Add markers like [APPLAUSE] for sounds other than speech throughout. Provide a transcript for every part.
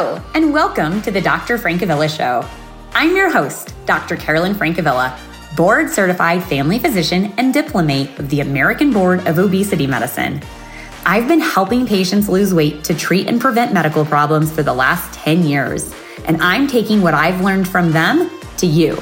And welcome to the Dr. Francavilla Show. I'm your host, Dr. Carolyn Francavilla, board certified family physician and diplomate of the American Board of Obesity Medicine. I've been helping patients lose weight to treat and prevent medical problems for the last 10 years, and I'm taking what I've learned from them to you.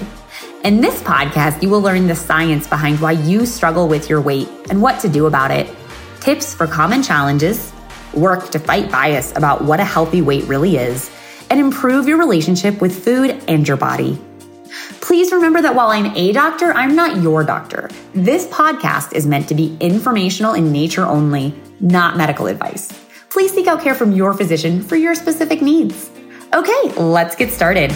In this podcast, you will learn the science behind why you struggle with your weight and what to do about it, tips for common challenges, work to fight bias about what a healthy weight really is, and improve your relationship with food and your body. Please remember that while I'm a doctor, I'm not your doctor. This podcast is meant to be informational in nature only, not medical advice. Please seek out care from your physician for your specific needs. Okay, let's get started.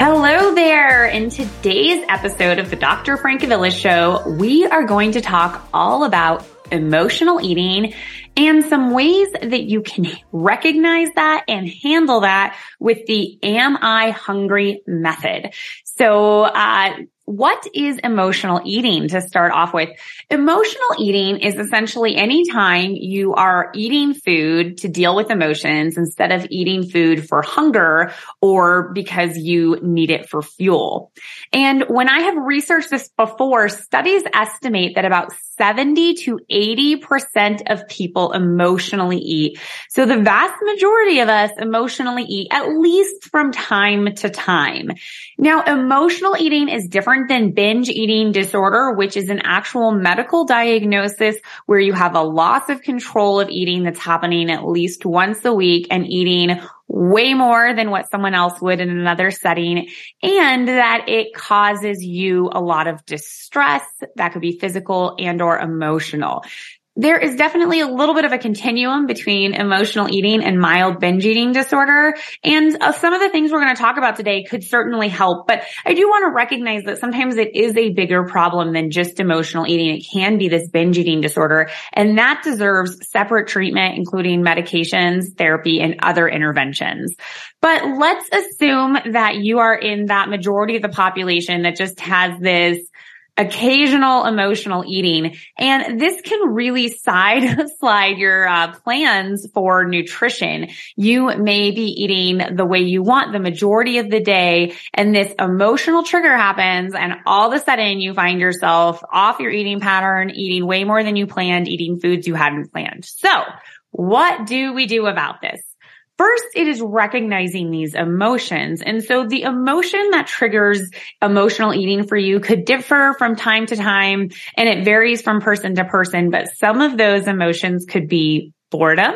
Hello there. In today's episode of the Dr. Francavilla Show, we are going to talk all about emotional eating and some ways that you can recognize that and handle that with the Am I Hungry method. So, uh, what is emotional eating to start off with? Emotional eating is essentially anytime you are eating food to deal with emotions instead of eating food for hunger or because you need it for fuel. And when I have researched this before, studies estimate that about 70 to 80% of people emotionally eat. So the vast majority of us emotionally eat at least from time to time. Now, emotional eating is different than binge eating disorder, which is an actual medical diagnosis where you have a loss of control of eating that's happening at least once a week and eating way more than what someone else would in another setting. And that it causes you a lot of distress that could be physical and or emotional there is definitely a little bit of a continuum between emotional eating and mild binge eating disorder. And uh, some of the things we're going to talk about today could certainly help, but I do want to recognize that sometimes it is a bigger problem than just emotional eating. It can be this binge eating disorder and that deserves separate treatment, including medications, therapy, and other interventions. But let's assume that you are in that majority of the population that just has this occasional emotional eating. And this can really side [LAUGHS] slide your uh, plans for nutrition. You may be eating the way you want the majority of the day and this emotional trigger happens and all of a sudden you find yourself off your eating pattern, eating way more than you planned, eating foods you hadn't planned. So what do we do about this? First, it is recognizing these emotions. And so the emotion that triggers emotional eating for you could differ from time to time and it varies from person to person, but some of those emotions could be boredom.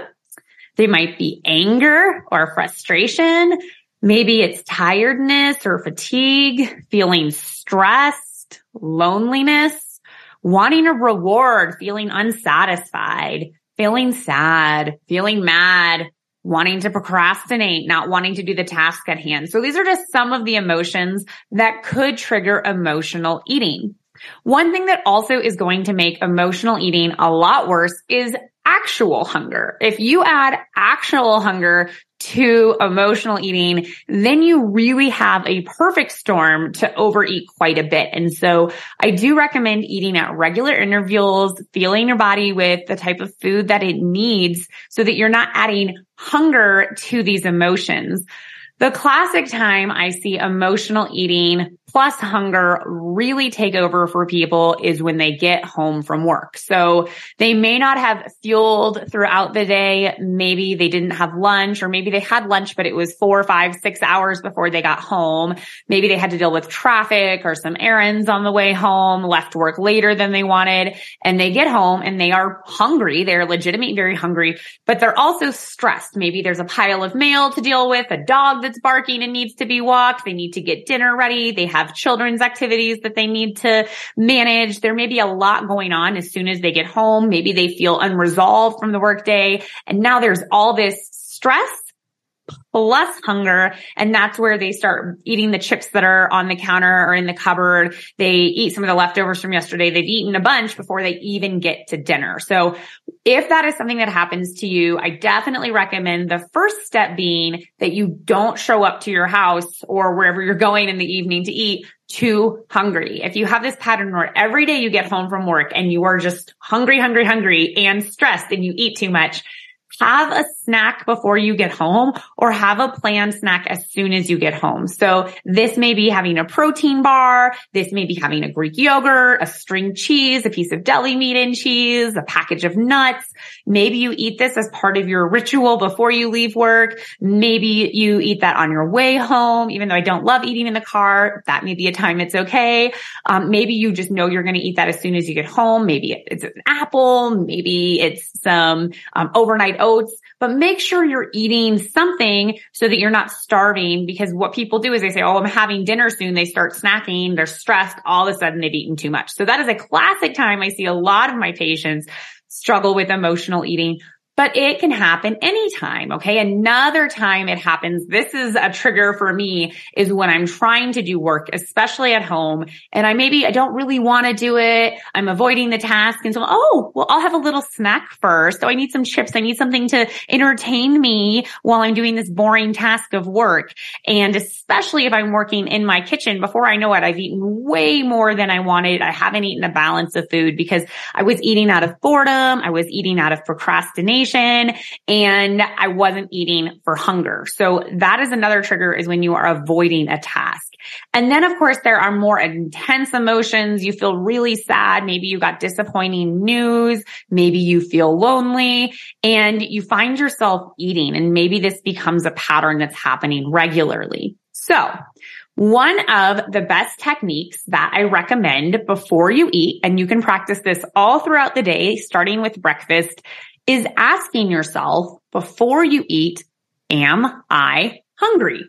They might be anger or frustration. Maybe it's tiredness or fatigue, feeling stressed, loneliness, wanting a reward, feeling unsatisfied, feeling sad, feeling mad, wanting to procrastinate, not wanting to do the task at hand. So these are just some of the emotions that could trigger emotional eating. One thing that also is going to make emotional eating a lot worse is actual hunger. If you add actual hunger to emotional eating, then you really have a perfect storm to overeat quite a bit. And so I do recommend eating at regular intervals, feeling your body with the type of food that it needs so that you're not adding hunger to these emotions. The classic time I see emotional eating plus hunger really take over for people is when they get home from work. So they may not have fueled throughout the day. Maybe they didn't have lunch or maybe they had lunch, but it was four, five, six hours before they got home. Maybe they had to deal with traffic or some errands on the way home, left work later than they wanted. And they get home and they are hungry. They're legitimately very hungry, but they're also stressed. Maybe there's a pile of mail to deal with, a dog that's barking and needs to be walked. They need to get dinner ready. They have have children's activities that they need to manage. There may be a lot going on as soon as they get home. Maybe they feel unresolved from the workday. And now there's all this stress plus hunger. And that's where they start eating the chips that are on the counter or in the cupboard. They eat some of the leftovers from yesterday. They've eaten a bunch before they even get to dinner. So if that is something that happens to you, I definitely recommend the first step being that you don't show up to your house or wherever you're going in the evening to eat too hungry. If you have this pattern where every day you get home from work and you are just hungry, hungry, hungry and stressed and you eat too much, have a snack before you get home or have a planned snack as soon as you get home. So this may be having a protein bar. This may be having a Greek yogurt, a string cheese, a piece of deli meat and cheese, a package of nuts. Maybe you eat this as part of your ritual before you leave work. Maybe you eat that on your way home, even though I don't love eating in the car. That may be a time it's okay. Um, maybe you just know you're going to eat that as soon as you get home. Maybe it's an apple. Maybe it's some um, overnight oats, but make sure you're eating something so that you're not starving because what people do is they say, Oh, I'm having dinner soon. They start snacking. They're stressed. All of a sudden they've eaten too much. So that is a classic time I see a lot of my patients struggle with emotional eating but it can happen anytime. Okay. Another time it happens. This is a trigger for me is when I'm trying to do work, especially at home. And I maybe I don't really want to do it. I'm avoiding the task. And so, oh, well, I'll have a little snack first. So I need some chips. I need something to entertain me while I'm doing this boring task of work. And especially if I'm working in my kitchen before I know it, I've eaten way more than I wanted. I haven't eaten a balance of food because I was eating out of boredom. I was eating out of procrastination and I wasn't eating for hunger. So that is another trigger is when you are avoiding a task. And then of course there are more intense emotions. You feel really sad. Maybe you got disappointing news. Maybe you feel lonely and you find yourself eating and maybe this becomes a pattern that's happening regularly. So one of the best techniques that I recommend before you eat, and you can practice this all throughout the day, starting with breakfast, is asking yourself before you eat, am I hungry?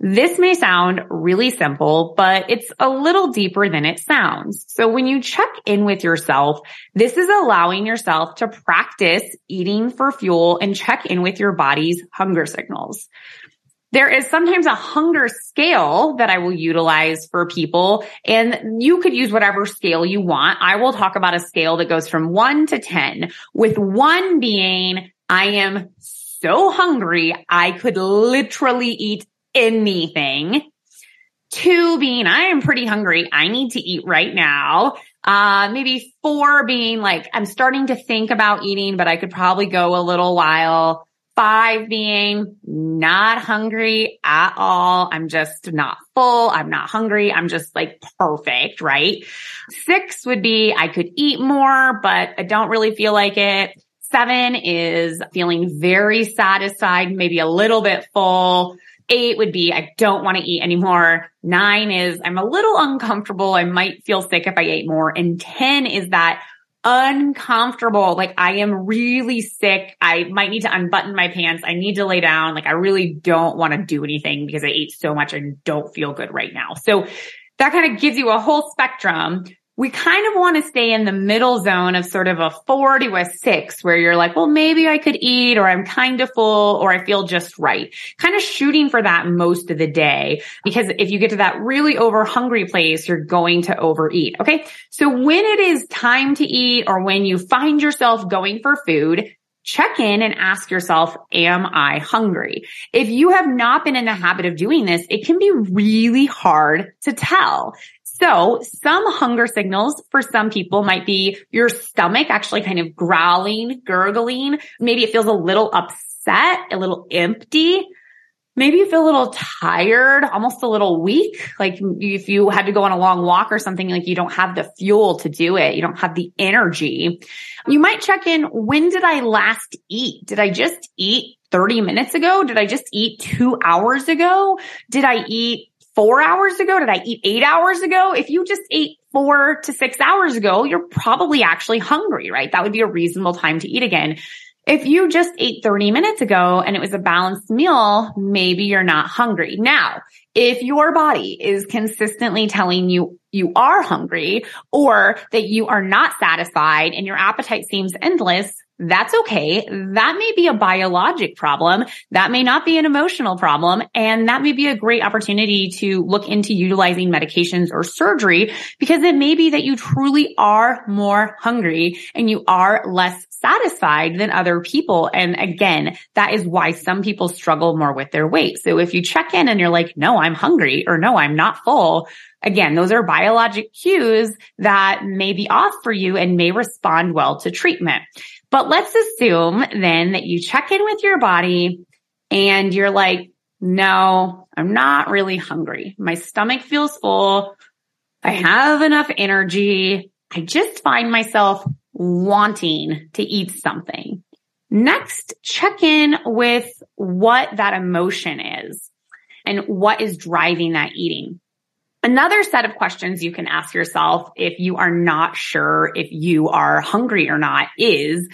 This may sound really simple, but it's a little deeper than it sounds. So when you check in with yourself, this is allowing yourself to practice eating for fuel and check in with your body's hunger signals. There is sometimes a hunger scale that I will utilize for people and you could use whatever scale you want. I will talk about a scale that goes from one to 10 with one being I am so hungry. I could literally eat anything. Two being I am pretty hungry. I need to eat right now. Uh, maybe four being like I'm starting to think about eating, but I could probably go a little while. Five being not hungry at all. I'm just not full. I'm not hungry. I'm just like perfect, right? Six would be I could eat more, but I don't really feel like it. Seven is feeling very satisfied, maybe a little bit full. Eight would be I don't want to eat anymore. Nine is I'm a little uncomfortable. I might feel sick if I ate more. And 10 is that uncomfortable. Like I am really sick. I might need to unbutton my pants. I need to lay down. Like I really don't want to do anything because I ate so much and don't feel good right now. So that kind of gives you a whole spectrum we kind of want to stay in the middle zone of sort of a four to a six where you're like, well, maybe I could eat or I'm kind of full or I feel just right. Kind of shooting for that most of the day. Because if you get to that really over hungry place, you're going to overeat. Okay. So when it is time to eat or when you find yourself going for food, check in and ask yourself, am I hungry? If you have not been in the habit of doing this, it can be really hard to tell. So some hunger signals for some people might be your stomach actually kind of growling, gurgling. Maybe it feels a little upset, a little empty. Maybe you feel a little tired, almost a little weak. Like if you had to go on a long walk or something, like you don't have the fuel to do it. You don't have the energy. You might check in. When did I last eat? Did I just eat 30 minutes ago? Did I just eat two hours ago? Did I eat four hours ago? Did I eat eight hours ago? If you just ate four to six hours ago, you're probably actually hungry, right? That would be a reasonable time to eat again. If you just ate 30 minutes ago and it was a balanced meal, maybe you're not hungry. Now, if your body is consistently telling you you are hungry or that you are not satisfied and your appetite seems endless, That's okay. That may be a biologic problem. That may not be an emotional problem. And that may be a great opportunity to look into utilizing medications or surgery because it may be that you truly are more hungry and you are less satisfied than other people. And again, that is why some people struggle more with their weight. So if you check in and you're like, no, I'm hungry or no, I'm not full. Again, those are biologic cues that may be off for you and may respond well to treatment. But let's assume then that you check in with your body and you're like, no, I'm not really hungry. My stomach feels full. I have enough energy. I just find myself wanting to eat something. Next, check in with what that emotion is and what is driving that eating. Another set of questions you can ask yourself if you are not sure if you are hungry or not is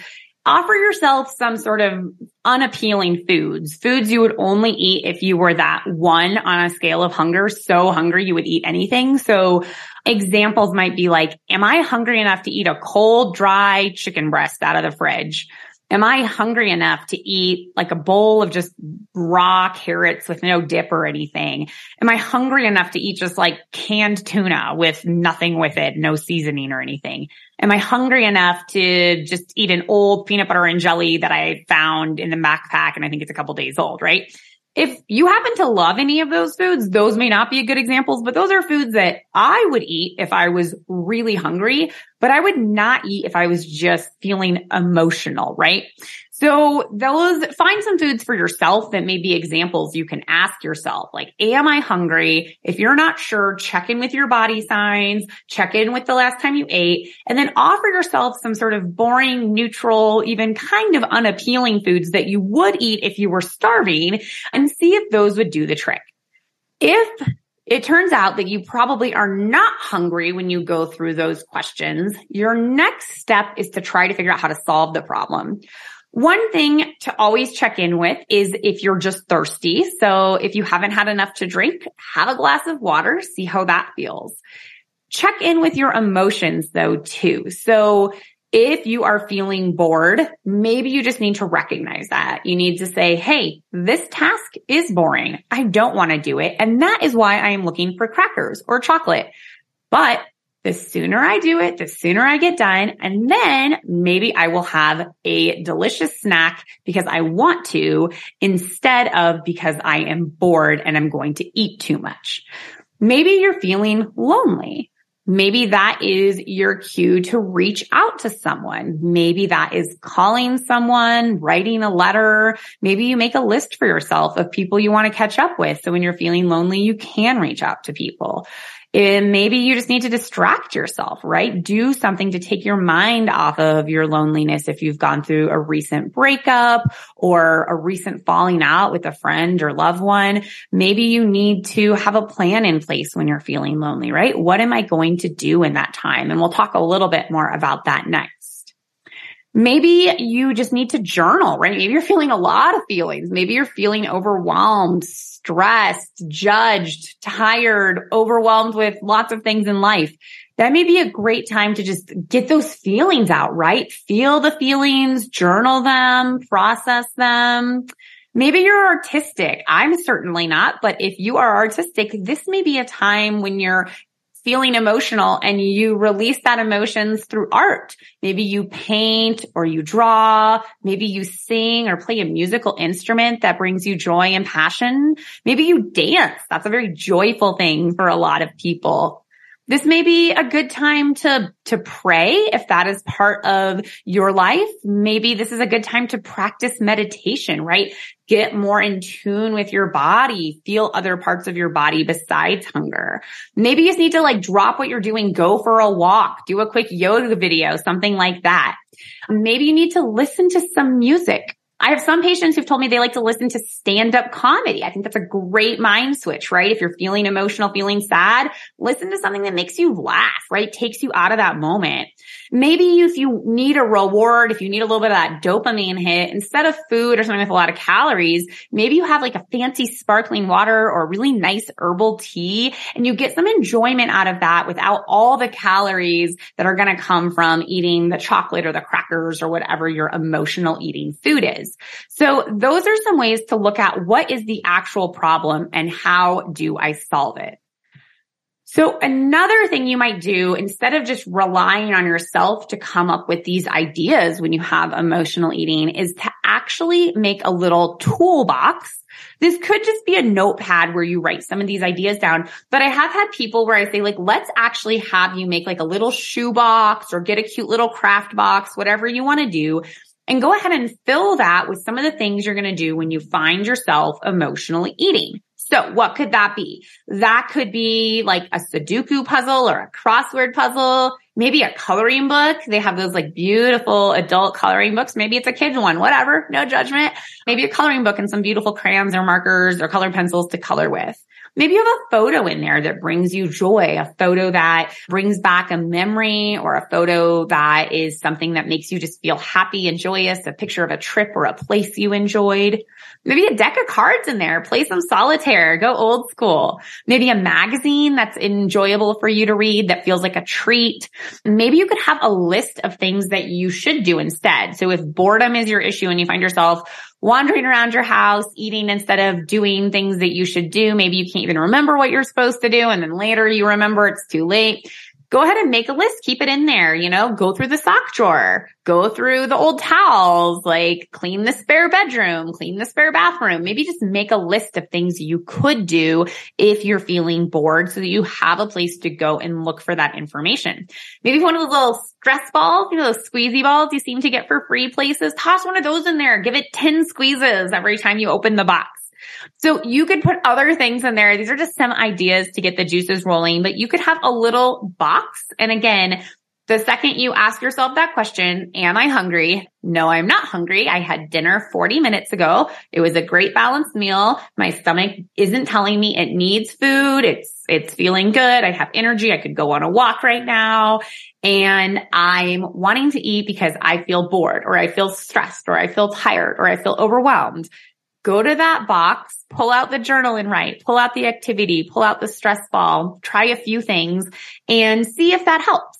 offer yourself some sort of unappealing foods, foods you would only eat if you were that one on a scale of hunger, so hungry you would eat anything. So examples might be like, am I hungry enough to eat a cold, dry chicken breast out of the fridge? Am I hungry enough to eat like a bowl of just raw carrots with no dip or anything? Am I hungry enough to eat just like canned tuna with nothing with it, no seasoning or anything? Am I hungry enough to just eat an old peanut butter and jelly that I found in the backpack and I think it's a couple days old, right? If you happen to love any of those foods, those may not be good examples, but those are foods that I would eat if I was really hungry, but I would not eat if I was just feeling emotional, right? So those, find some foods for yourself that may be examples you can ask yourself, like, am I hungry? If you're not sure, check in with your body signs, check in with the last time you ate, and then offer yourself some sort of boring, neutral, even kind of unappealing foods that you would eat if you were starving and see if those would do the trick. If it turns out that you probably are not hungry when you go through those questions. Your next step is to try to figure out how to solve the problem. One thing to always check in with is if you're just thirsty. So if you haven't had enough to drink, have a glass of water, see how that feels. Check in with your emotions though too. So if you are feeling bored, maybe you just need to recognize that. You need to say, Hey, this task is boring. I don't want to do it. And that is why I am looking for crackers or chocolate. But the sooner I do it, the sooner I get done. And then maybe I will have a delicious snack because I want to instead of because I am bored and I'm going to eat too much. Maybe you're feeling lonely. Maybe that is your cue to reach out to someone. Maybe that is calling someone, writing a letter. Maybe you make a list for yourself of people you want to catch up with. So when you're feeling lonely, you can reach out to people. And maybe you just need to distract yourself, right? Do something to take your mind off of your loneliness if you've gone through a recent breakup or a recent falling out with a friend or loved one. Maybe you need to have a plan in place when you're feeling lonely, right? What am I going to do in that time? And we'll talk a little bit more about that next. Maybe you just need to journal, right? Maybe you're feeling a lot of feelings. Maybe you're feeling overwhelmed, stressed, judged, tired, overwhelmed with lots of things in life, that may be a great time to just get those feelings out, right? Feel the feelings, journal them, process them. Maybe you're artistic. I'm certainly not, but if you are artistic, this may be a time when you're feeling emotional and you release that emotions through art. Maybe you paint or you draw. Maybe you sing or play a musical instrument that brings you joy and passion. Maybe you dance. That's a very joyful thing for a lot of people. This may be a good time to, to pray if that is part of your life. Maybe this is a good time to practice meditation, right? Get more in tune with your body, feel other parts of your body besides hunger. Maybe you just need to like drop what you're doing, go for a walk, do a quick yoga video, something like that. Maybe you need to listen to some music I have some patients who've told me they like to listen to stand up comedy. I think that's a great mind switch, right? If you're feeling emotional, feeling sad, listen to something that makes you laugh, right? Takes you out of that moment. Maybe if you need a reward, if you need a little bit of that dopamine hit, instead of food or something with a lot of calories, maybe you have like a fancy sparkling water or really nice herbal tea and you get some enjoyment out of that without all the calories that are going to come from eating the chocolate or the crackers or whatever your emotional eating food is. So those are some ways to look at what is the actual problem and how do I solve it? So another thing you might do instead of just relying on yourself to come up with these ideas when you have emotional eating is to actually make a little toolbox. This could just be a notepad where you write some of these ideas down, but I have had people where I say like, let's actually have you make like a little shoe box or get a cute little craft box, whatever you want to do and go ahead and fill that with some of the things you're going to do when you find yourself emotionally eating. So what could that be? That could be like a Sudoku puzzle or a crossword puzzle, maybe a coloring book. They have those like beautiful adult coloring books. Maybe it's a kid's one, whatever, no judgment. Maybe a coloring book and some beautiful crayons or markers or colored pencils to color with. Maybe you have a photo in there that brings you joy, a photo that brings back a memory or a photo that is something that makes you just feel happy and joyous, a picture of a trip or a place you enjoyed. Maybe a deck of cards in there, play some solitaire, go old school. Maybe a magazine that's enjoyable for you to read that feels like a treat. Maybe you could have a list of things that you should do instead. So if boredom is your issue and you find yourself wandering around your house, eating instead of doing things that you should do. Maybe you can't even remember what you're supposed to do. And then later you remember it's too late go ahead and make a list, keep it in there, you know, go through the sock drawer, go through the old towels, like clean the spare bedroom, clean the spare bathroom. Maybe just make a list of things you could do if you're feeling bored so that you have a place to go and look for that information. Maybe one of those little stress balls, you know, those squeezy balls you seem to get for free places, toss one of those in there, give it 10 squeezes every time you open the box. So you could put other things in there. These are just some ideas to get the juices rolling, but you could have a little box. And again, the second you ask yourself that question, am I hungry? No, I'm not hungry. I had dinner 40 minutes ago. It was a great balanced meal. My stomach isn't telling me it needs food. It's, it's feeling good. I have energy. I could go on a walk right now and I'm wanting to eat because I feel bored or I feel stressed or I feel tired or I feel overwhelmed go to that box, pull out the journal and write, pull out the activity, pull out the stress ball, try a few things and see if that helps.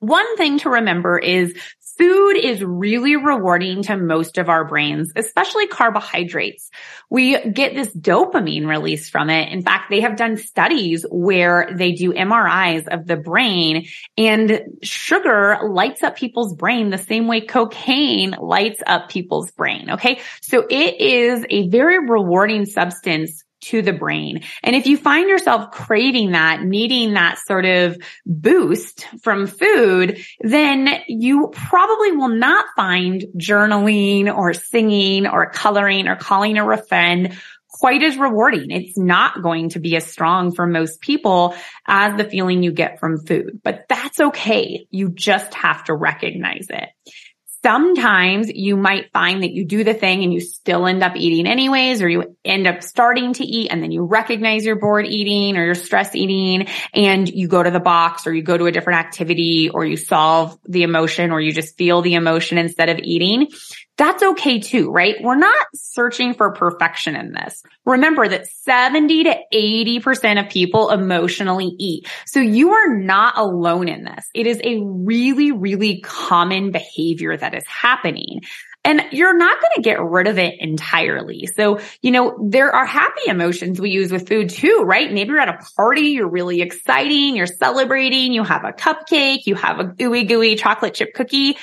One thing to remember is Food is really rewarding to most of our brains, especially carbohydrates. We get this dopamine release from it. In fact, they have done studies where they do MRIs of the brain and sugar lights up people's brain the same way cocaine lights up people's brain. Okay. So it is a very rewarding substance to the brain. And if you find yourself craving that, needing that sort of boost from food, then you probably will not find journaling or singing or coloring or calling a friend quite as rewarding. It's not going to be as strong for most people as the feeling you get from food, but that's okay. You just have to recognize it. Sometimes you might find that you do the thing and you still end up eating anyways, or you end up starting to eat and then you recognize you're bored eating or you're stress eating and you go to the box or you go to a different activity or you solve the emotion or you just feel the emotion instead of eating that's okay too, right? We're not searching for perfection in this. Remember that 70 to 80% of people emotionally eat. So you are not alone in this. It is a really, really common behavior that is happening. And you're not going to get rid of it entirely. So, you know, there are happy emotions we use with food too, right? Maybe you're at a party, you're really exciting, you're celebrating, you have a cupcake, you have a gooey gooey chocolate chip cookie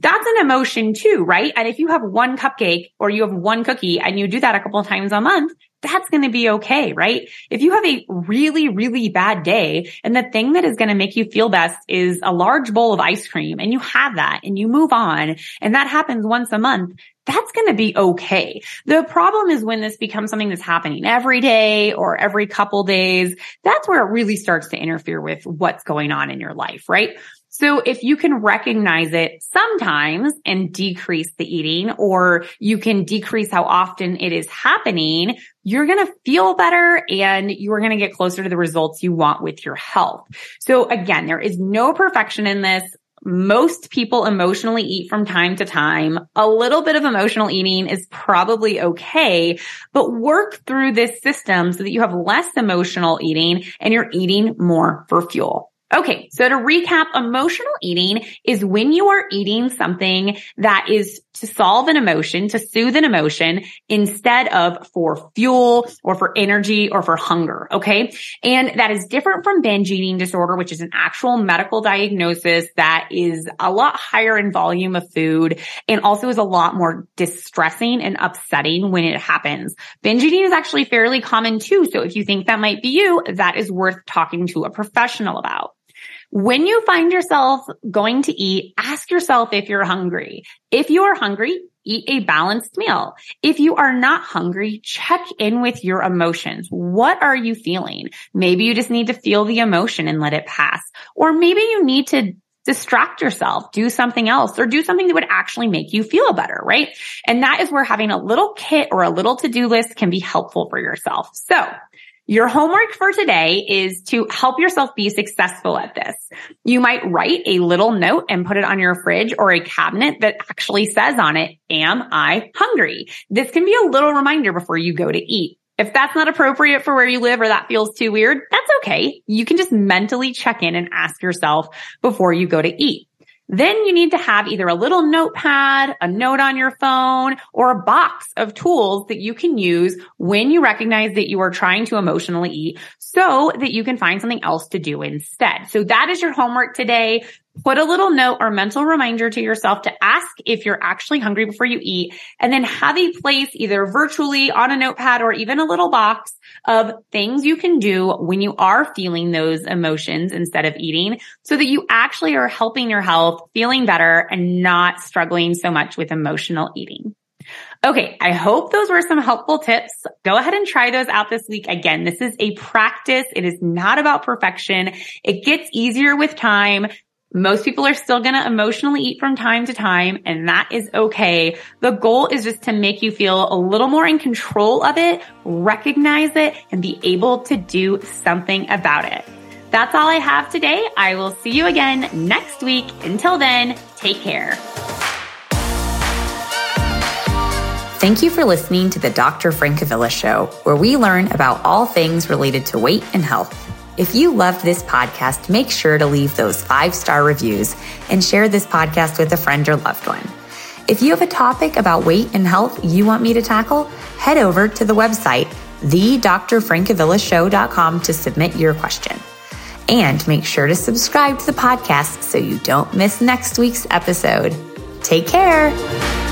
that's an emotion too, right? And if you have one cupcake or you have one cookie and you do that a couple of times a month, that's going to be okay, right? If you have a really, really bad day and the thing that is going to make you feel best is a large bowl of ice cream and you have that and you move on and that happens once a month, that's going to be okay. The problem is when this becomes something that's happening every day or every couple days, that's where it really starts to interfere with what's going on in your life, right? So if you can recognize it sometimes and decrease the eating, or you can decrease how often it is happening, you're going to feel better and you're going to get closer to the results you want with your health. So again, there is no perfection in this. Most people emotionally eat from time to time. A little bit of emotional eating is probably okay, but work through this system so that you have less emotional eating and you're eating more for fuel. Okay. So to recap, emotional eating is when you are eating something that is to solve an emotion, to soothe an emotion instead of for fuel or for energy or for hunger. Okay. And that is different from binge eating disorder, which is an actual medical diagnosis that is a lot higher in volume of food and also is a lot more distressing and upsetting when it happens. Binge eating is actually fairly common too. So if you think that might be you, that is worth talking to a professional about. When you find yourself going to eat, ask yourself if you're hungry. If you are hungry, eat a balanced meal. If you are not hungry, check in with your emotions. What are you feeling? Maybe you just need to feel the emotion and let it pass. Or maybe you need to distract yourself, do something else or do something that would actually make you feel better, right? And that is where having a little kit or a little to-do list can be helpful for yourself. So your homework for today is to help yourself be successful at this. You might write a little note and put it on your fridge or a cabinet that actually says on it, am I hungry? This can be a little reminder before you go to eat. If that's not appropriate for where you live or that feels too weird, that's okay. You can just mentally check in and ask yourself before you go to eat. Then you need to have either a little notepad, a note on your phone, or a box of tools that you can use when you recognize that you are trying to emotionally eat so that you can find something else to do instead. So that is your homework today. Put a little note or mental reminder to yourself to ask if you're actually hungry before you eat and then have a place either virtually on a notepad or even a little box of things you can do when you are feeling those emotions instead of eating so that you actually are helping your health, feeling better and not struggling so much with emotional eating. Okay. I hope those were some helpful tips. Go ahead and try those out this week. Again, this is a practice. It is not about perfection. It gets easier with time. Most people are still going to emotionally eat from time to time and that is okay. The goal is just to make you feel a little more in control of it, recognize it and be able to do something about it. That's all I have today. I will see you again next week. Until then, take care. Thank you for listening to the Dr. Francavilla Show, where we learn about all things related to weight and health. If you loved this podcast, make sure to leave those five star reviews and share this podcast with a friend or loved one. If you have a topic about weight and health you want me to tackle, head over to the website, thedrfrancavillashow.com to submit your question. And make sure to subscribe to the podcast so you don't miss next week's episode. Take care.